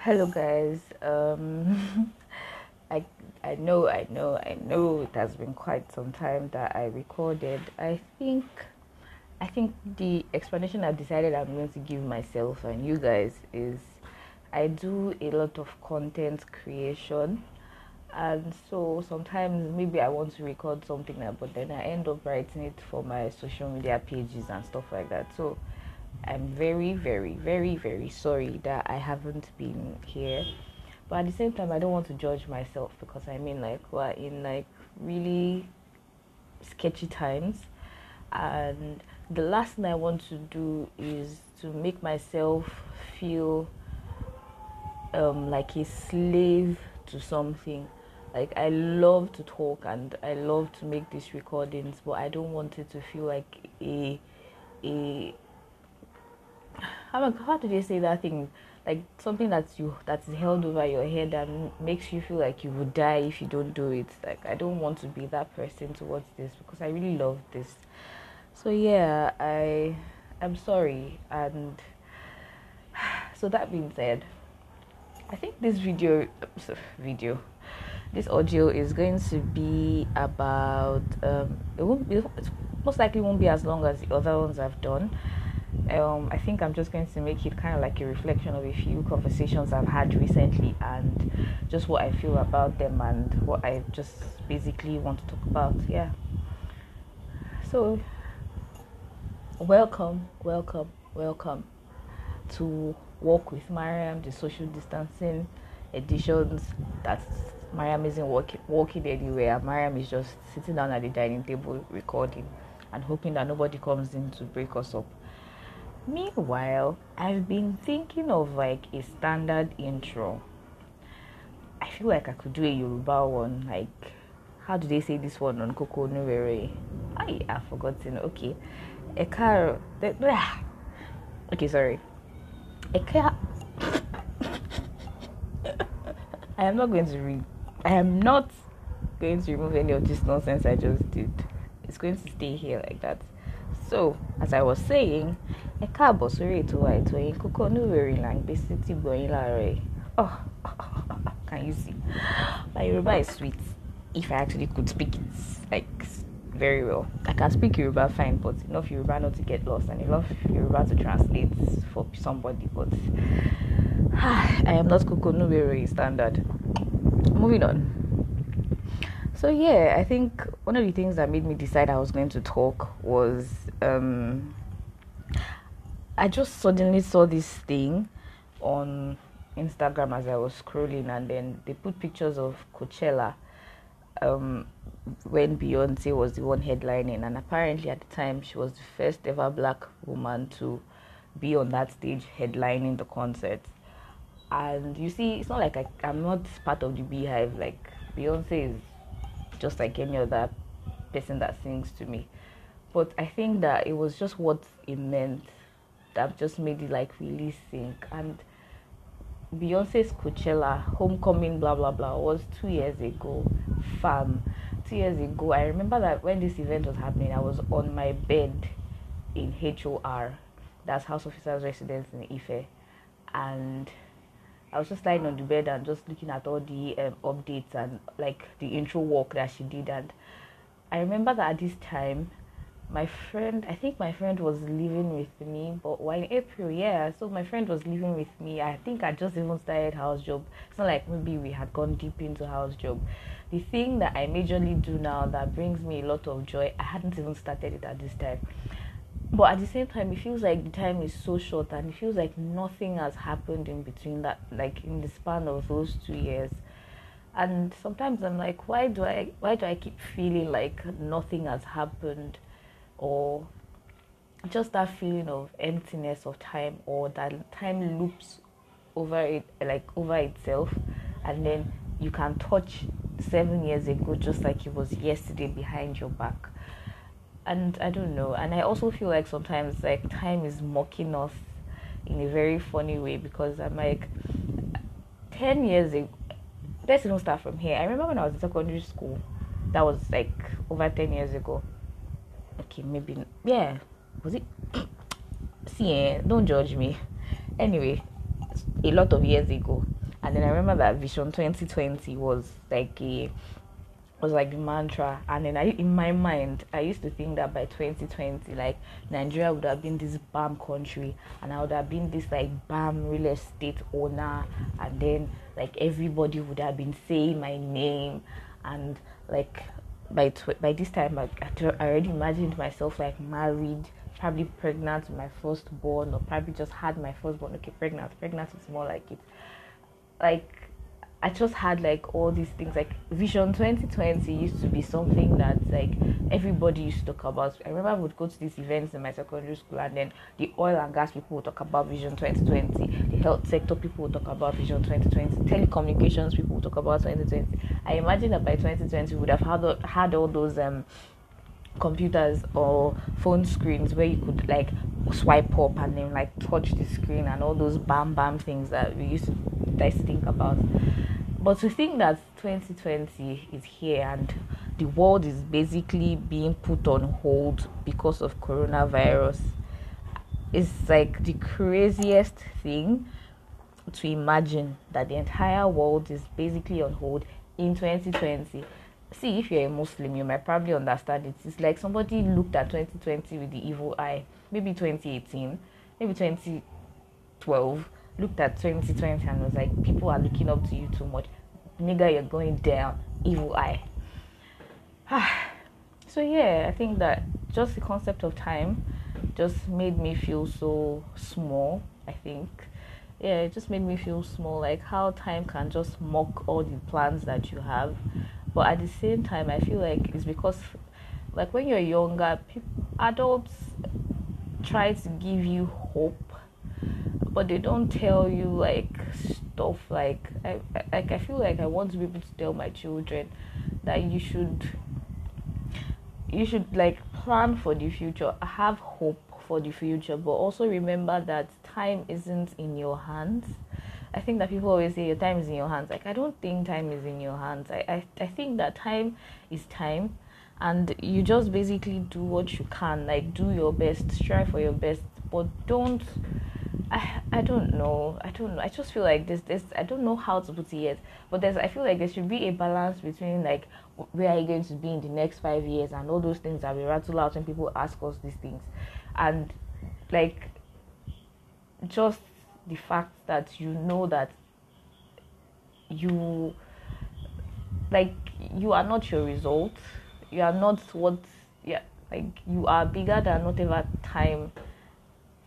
Hello, guys. Um, I I know, I know, I know. It has been quite some time that I recorded. I think I think the explanation I've decided I'm going to give myself and you guys is I do a lot of content creation, and so sometimes maybe I want to record something, but then I end up writing it for my social media pages and stuff like that. So I'm very, very, very, very sorry that I haven't been here. But at the same time, I don't want to judge myself because I mean, like, we're in like really sketchy times, and the last thing I want to do is to make myself feel um, like a slave to something. Like I love to talk and I love to make these recordings, but I don't want it to feel like a a how, how do they say that thing? Like something that's you that's held over your head and makes you feel like you would die if you don't do it. Like I don't want to be that person towards this because I really love this. So yeah, I I'm sorry and so that being said, I think this video video this audio is going to be about um it won't be it most likely won't be as long as the other ones I've done um, I think I'm just going to make it kind of like a reflection of a few conversations I've had recently and just what I feel about them and what I just basically want to talk about. Yeah. So, welcome, welcome, welcome to Walk with Mariam, the social distancing editions. That's Mariam isn't walking, walking anywhere. Mariam is just sitting down at the dining table recording and hoping that nobody comes in to break us up. Meanwhile, I've been thinking of like a standard intro. I feel like I could do a Yoruba one. Like, how do they say this one on Coco Nuwere? I I've forgotten. Okay, Ekaro. Okay, sorry. Eka. I am not going to read. I am not going to remove any of this nonsense I just did. It's going to stay here like that. So, as I was saying, ẹ káàbọ̀ sórí ètò wa ètò yín kókó onúwèrè là ń gbé sí yìí oh can you see? My Yoruba is sweet if I actually could speak it like very well. I can speak Yoruba fine but enough Yoruba not to get lost and enough Yoruba to translate for somebody but I am not kókó onúwèrè standard. Moving on. So yeah I think one of the things that made me decide I was going to talk was um I just suddenly saw this thing on Instagram as I was scrolling, and then they put pictures of Coachella um, when Beyonce was the one headlining, and apparently at the time she was the first ever black woman to be on that stage headlining the concert. And you see, it's not like I, I'm not part of the BeyHive. Like Beyonce is just like any other person that sings to me, but I think that it was just what it meant that just made it like really sink. And Beyonce's Coachella homecoming, blah blah blah, was two years ago. Fam, two years ago. I remember that when this event was happening, I was on my bed in HOR, that's House Officers Residence in Ife, and I was just lying on the bed and just looking at all the um, updates and like the intro work that she did. And I remember that at this time, my friend i think my friend was living with me but while in april yeah so my friend was living with me. I think i just even started house job. It's not like maybe we had gone deep into house job. The thing that i majorly do now that brings me a lot of joy i hadn't even started it at this time. But at the same time it feels like the time is so short and it feels like nothing has happened in between that like in the span of those two years. And sometimes i'm like why do i why do i keep feeling like nothing has happened or just that feeling of emptiness of time or that time loops over it like over itself and then you can touch seven years ago just like it was yesterday behind your back. And i don't know and i also feel like sometimes like time is mocking us in a very funny way because i'm like 10 years ago let's even start from here. I remember when i was in secondary school that was like over 10 years ago okay, maybe yeah. Was it? See, eh, don't judge me. Anyway, a lot of years ago, And then I remember that Vision 2020 was like a was like the mantra and then I, in my mind i used to think that by 2020 like nigeria would have been this bam country and i would have been this like bam real estate owner and then like everybody would have been saying my name and like by tw- by this time I, I already imagined myself like married probably pregnant with my firstborn or probably just had my firstborn. Okay pregnant pregnant is more like it. Like I just had like all these things like Vision 2020 used to be something that like everybody used to talk about. I remember I would go to these events in my secondary school and then the oil and gas people would talk about Vision 2020, the health sector people would talk about Vision 2020, telecommunications people would talk about 2020. I imagine that by 2020 we would have had had all those um computers or phone screens where you could like swipe up and then like touch the screen and all those bam bam things that we used to think about but to think that 2020 is here and the world is basically being put on hold because of coronavirus is like the craziest thing to imagine that the entire world is basically on hold in 2020 see if you're a muslim you might probably understand it. It's like somebody looked at 2020 with the evil eye. Maybe 2018 maybe 2012 looked at 2020 and was like, people are looking up to you too much. Nigga, you're going down. Evil eye. Ah. so yeah, I think that just the concept of time just made me feel so small, I think. Yeah, it just made me feel small, like how time can just mock all the plans that you have. But at the same time, I feel like it's because, like, when you're younger, adults try to give you hope but they don't tell you like stuff like I, like I feel like I want to be able to tell my children that you should you should like plan for the future, have hope for the future, but also remember that time isn't in your hands. I think that people always say your time is in your hands. Like I don't think time is in your hands. I, I, I think that time is time and you just basically do what you can. Like do your best, strive for your best, but don't I I don't know. I don't know. I just feel like this this I don't know how to put it yet. But there's I feel like there should be a balance between like where are you going to be in the next five years and all those things that we rattle out when people ask us these things. And like just the fact that you know that you like you are not your result. You are not what yeah like you are bigger than whatever time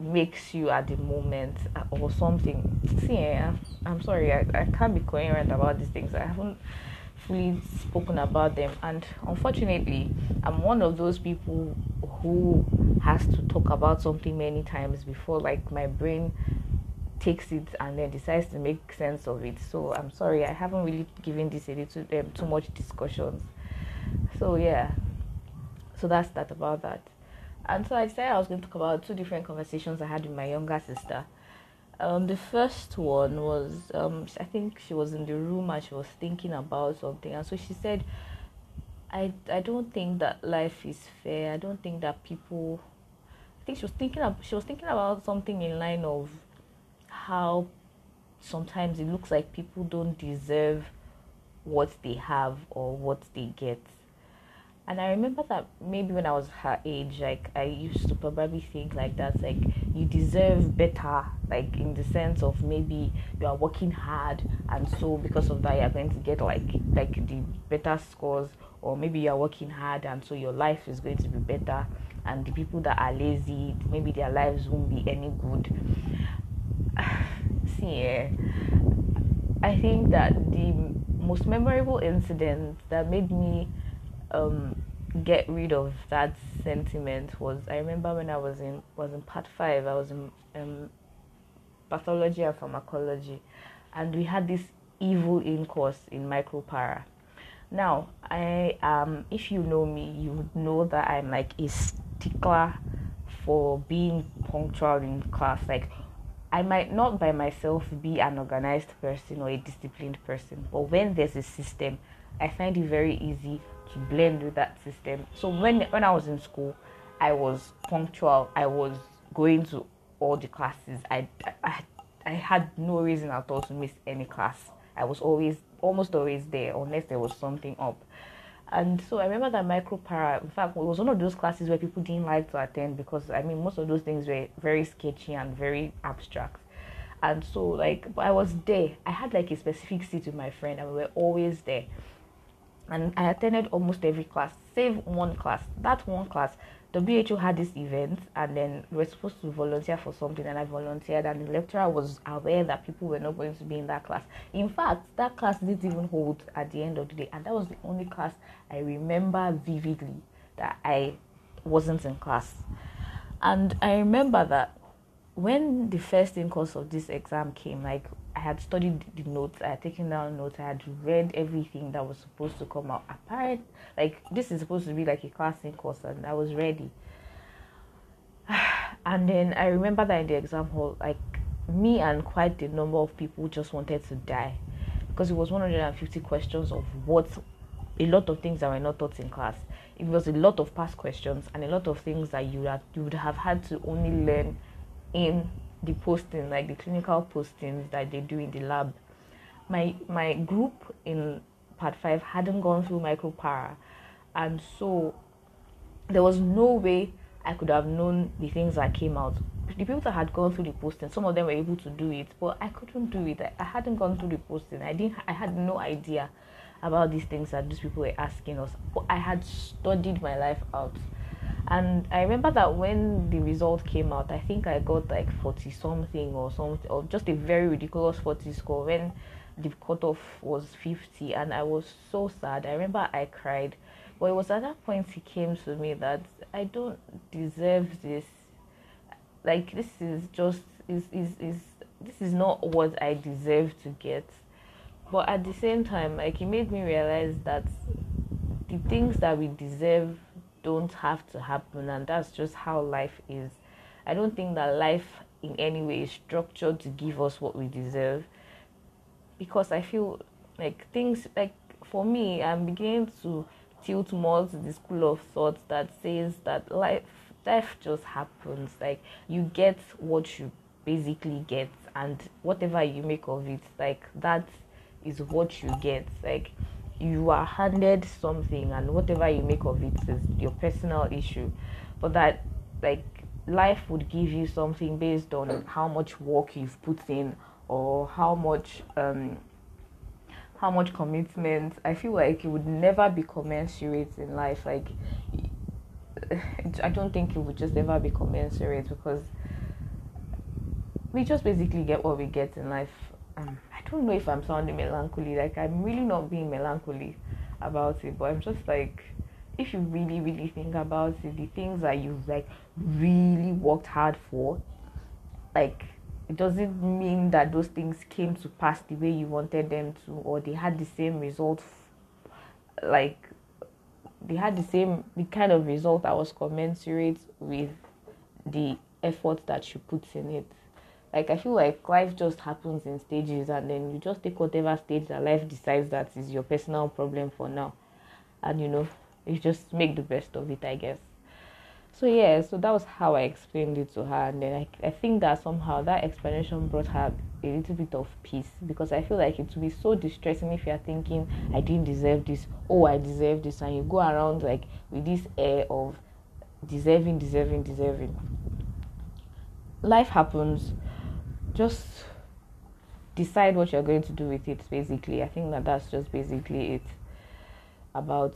makes you at the moment uh, or something. See, eh, I'm sorry, I, I can't be coherent about these things. I haven't fully spoken about them, and unfortunately, I'm one of those people who has to talk about something many times before, like, my brain takes it and then decides to make sense of it. So I'm sorry, I haven't really given this a little um, too much discussions. So yeah, so that's that about that. And so I decided I was going to talk about two different conversations I had with my younger sister. Um, the first one was um, I think she was in the room and she was thinking about something, and so she said, "I I don't think that life is fair. I don't think that people." I think she was thinking of, she was thinking about something in line of how sometimes it looks like people don't deserve what they have or what they get and I remember that maybe when I was her age, like I used to probably think like that, like you deserve better, like in the sense of maybe you are working hard, and so because of that you're going to get like like the better scores, or maybe you're working hard, and so your life is going to be better, and the people that are lazy, maybe their lives won't be any good. See, yeah, I think that the most memorable incident that made me um, get rid of that sentiment was I remember when I was in was in part five. I was in um, pathology and pharmacology, and we had this evil in course in micropara. Now, I um, if you know me, you would know that I'm like a stickler for being punctual in class. Like, I might not by myself be an organized person or a disciplined person, but when there's a system, I find it very easy to blend with that system. So when when I was in school, I was punctual. I was going to all the classes. I I, I had no reason at all to miss any class. I was always almost always there unless there was something up. And so I remember that micro para, in fact, it was one of those classes where people didn't like to attend because I mean, most of those things were very sketchy and very abstract. And so, like, I was there. I had like a specific seat with my friend, and we were always there. And I attended almost every class, save one class. That one class, WHO had this event, and then we were supposed to volunteer for something, and I volunteered. And the lecturer was aware that people were not going to be in that class. In fact, that class didn't even hold at the end of the day, and that was the only class I remember vividly that I wasn't in class. And I remember that when the first in course of this exam came, like I had studied the notes, I had taken down notes, I had read everything that was supposed to come out. Apparent, like this is supposed to be like a class in course, and I was ready. And then I remember that in the exam hall, like me and quite a number of people just wanted to die because it was 150 questions of what a lot of things that were not taught in class. It was a lot of past questions and a lot of things that you that you would have had to only learn in the posting, like the clinical postings that they do in the lab. My my group in part five hadn't gone through micropara, and so there was no way I could have known the things that came out. The people that had gone through the posting, some of them were able to do it, but I couldn't do it. I, I hadn't gone through the posting. I didn't. I had no idea about these things that these people were asking us. But I had studied my life out and I remember that when the result came out, I think I got like 40 something or something, or just a very ridiculous 40 score when the cutoff was 50, and I was so sad. I remember I cried, but it was at that point it came to me that I don't deserve this. Like, this is just, is, is, is, this is not what I deserve to get. But at the same time, like, it made me realize that the things that we deserve don't have to happen and that's just how life is. I don't think that life in any way is structured to give us what we deserve because i feel like things like for me i'm beginning to tilt more to the school of thought that says that life life just happens. Like you get what you basically get and whatever you make of it like that is what you get. Like you are handed something and whatever you make of it is your personal issue. But that like life would give you something based on how much work you've put in or how much um how much commitment. I feel like it would never be commensurate in life. Like i don't think it would just ever be commensurate because we just basically get what we get in life um, don't know if I'm sounding melancholy. Like I'm really not being melancholy about it, but I'm just like if you really, really think about it, the things that you've like really worked hard for, like it doesn't mean that those things came to pass the way you wanted them to, or they had the same result. Like they had the same the kind of result that was commensurate with the effort that you put in it. Like I feel like life just happens in stages, and then you just take whatever stage that life decides that is your personal problem for now, and you know you just make the best of it, I guess. So yeah, so that was how I explained it to her, and then I, I think that somehow that explanation brought her a little bit of peace because I feel like it would be so distressing if you're thinking I didn't deserve this, oh I deserve this, and you go around like with this air of deserving, deserving, deserving. Life happens just decide what you're going to do with it basically. I think that that's just basically it about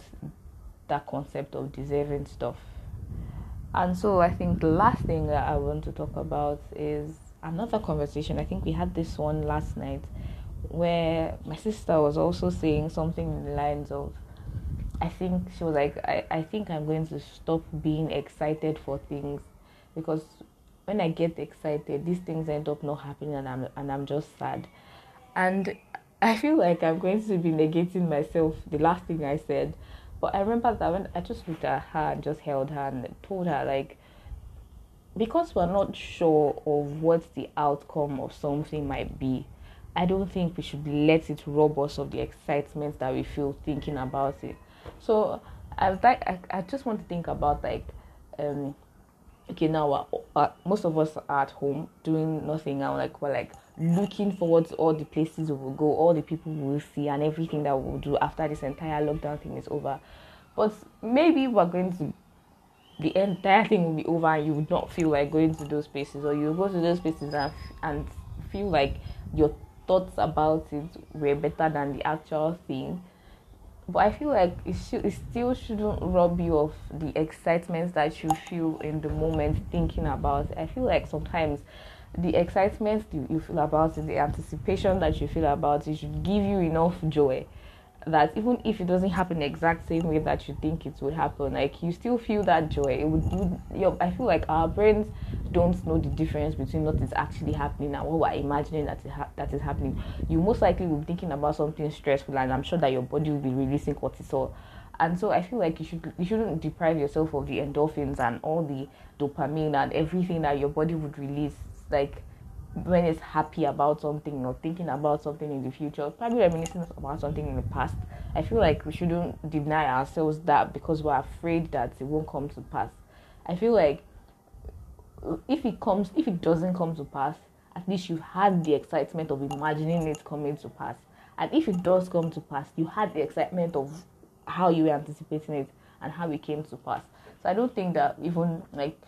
that concept of deserving stuff. And so i think the last thing that i want to talk about is another conversation. I think we had this one last night where my sister was also saying something in the lines of i think she was like i, I think i'm going to stop being excited for things because when I get excited, these things end up not happening, and I'm and I'm just sad. And I feel like I'm going to be negating myself. The last thing I said, but I remember that when I just looked at her and just held her and told her like, because we're not sure of what the outcome of something might be. I don't think we should let it rob us of the excitement that we feel thinking about it. So I was like, I, I just want to think about like um okay now uh, most of us are at home doing nothing now like we're like looking forward to all the places we will go, all the people we will see, and everything that we'll do after this entire lockdown thing is over. But maybe we're going to the entire thing will be over and you would not feel like going to those places or you go to those places and, and feel like your thoughts about it were better than the actual thing but i feel like it, should, it still shouldn't rob you of the excitement that you feel in the moment thinking about it. i feel like sometimes the excitement you feel about it the anticipation that you feel about it should give you enough joy that even if it doesn't happen the exact same way that you think it would happen, like you still feel that joy. It would, you, you I feel like our brains don't know the difference between what is actually happening and what we're imagining that is ha- that is happening. You most likely will be thinking about something stressful, and I'm sure that your body will be releasing cortisol. And so I feel like you should you shouldn't deprive yourself of the endorphins and all the dopamine and everything that your body would release. Like when it's happy about something or thinking about something in the future, probably reminiscing about something in the past. I feel like we shouldn't deny ourselves that because we're afraid that it won't come to pass. I feel like if it comes, if it doesn't come to pass, at least you had the excitement of imagining it coming to pass. And if it does come to pass, you had the excitement of how you were anticipating it and how it came to pass. So I don't think that even like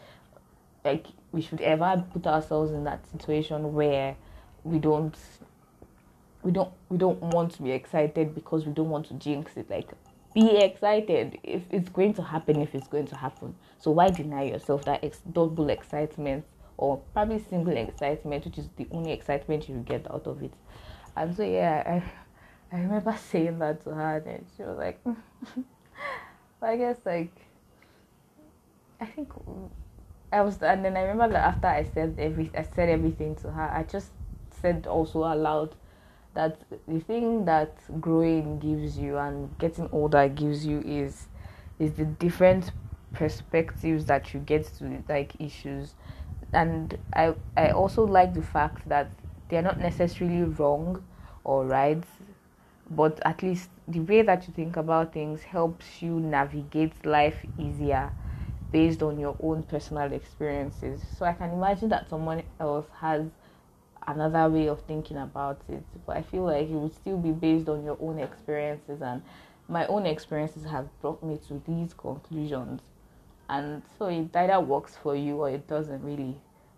like we should ever put ourselves in that situation where we don't we don't we don't want to be excited because we don't want to jinx it. Like be excited if it's going to happen if it's going to happen. So why deny yourself that ex- double excitement or probably single excitement which is the only excitement you get out of it? And so yeah i i remember saying that to her and she was like i guess like i think I was, and then I remember that after I said every, I said everything to her. I just said also aloud that the thing that growing gives you and getting older gives you is, is the different perspectives that you get to like issues, and I, I also like the fact that they're not necessarily wrong or right, but at least the way that you think about things helps you navigate life easier based on your own personal experiences. So I can imagine that someone else has another way of thinking about it, but I feel like it would still be based on your own experiences, and my own experiences have brought me to these conclusions. And so it either works for you or it doesn't really.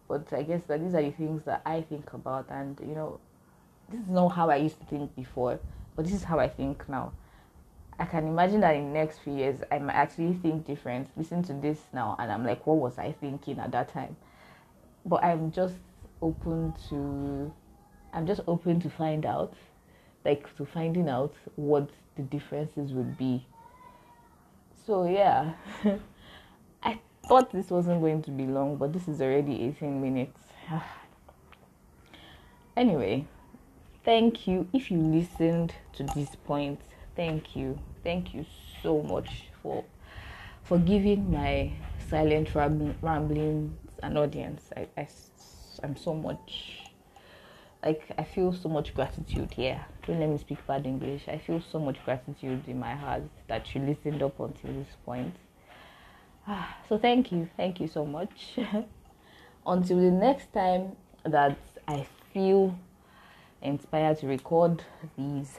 But I guess that these are the things that I think about, and you know, this is not how I used to think before, but this is how I think now. I can imagine that in the next few years, I might actually think different. Listen to this now, and I'm like, what was I thinking at that time? But I'm just open to, I'm just open to find out, like to finding out what the differences would be. So yeah, I thought this wasn't going to be long, but this is already 18 minutes. anyway, thank you if you listened to this point thank you. Thank you so much for for giving my silent ramblings an audience. I, I i'm so much like i feel so much gratitude here don't let me speak bad english. I feel so much gratitude in my heart that you listened up until this point. Ah, so thank you. Thank you so much. Until the next time that i feel inspired to record these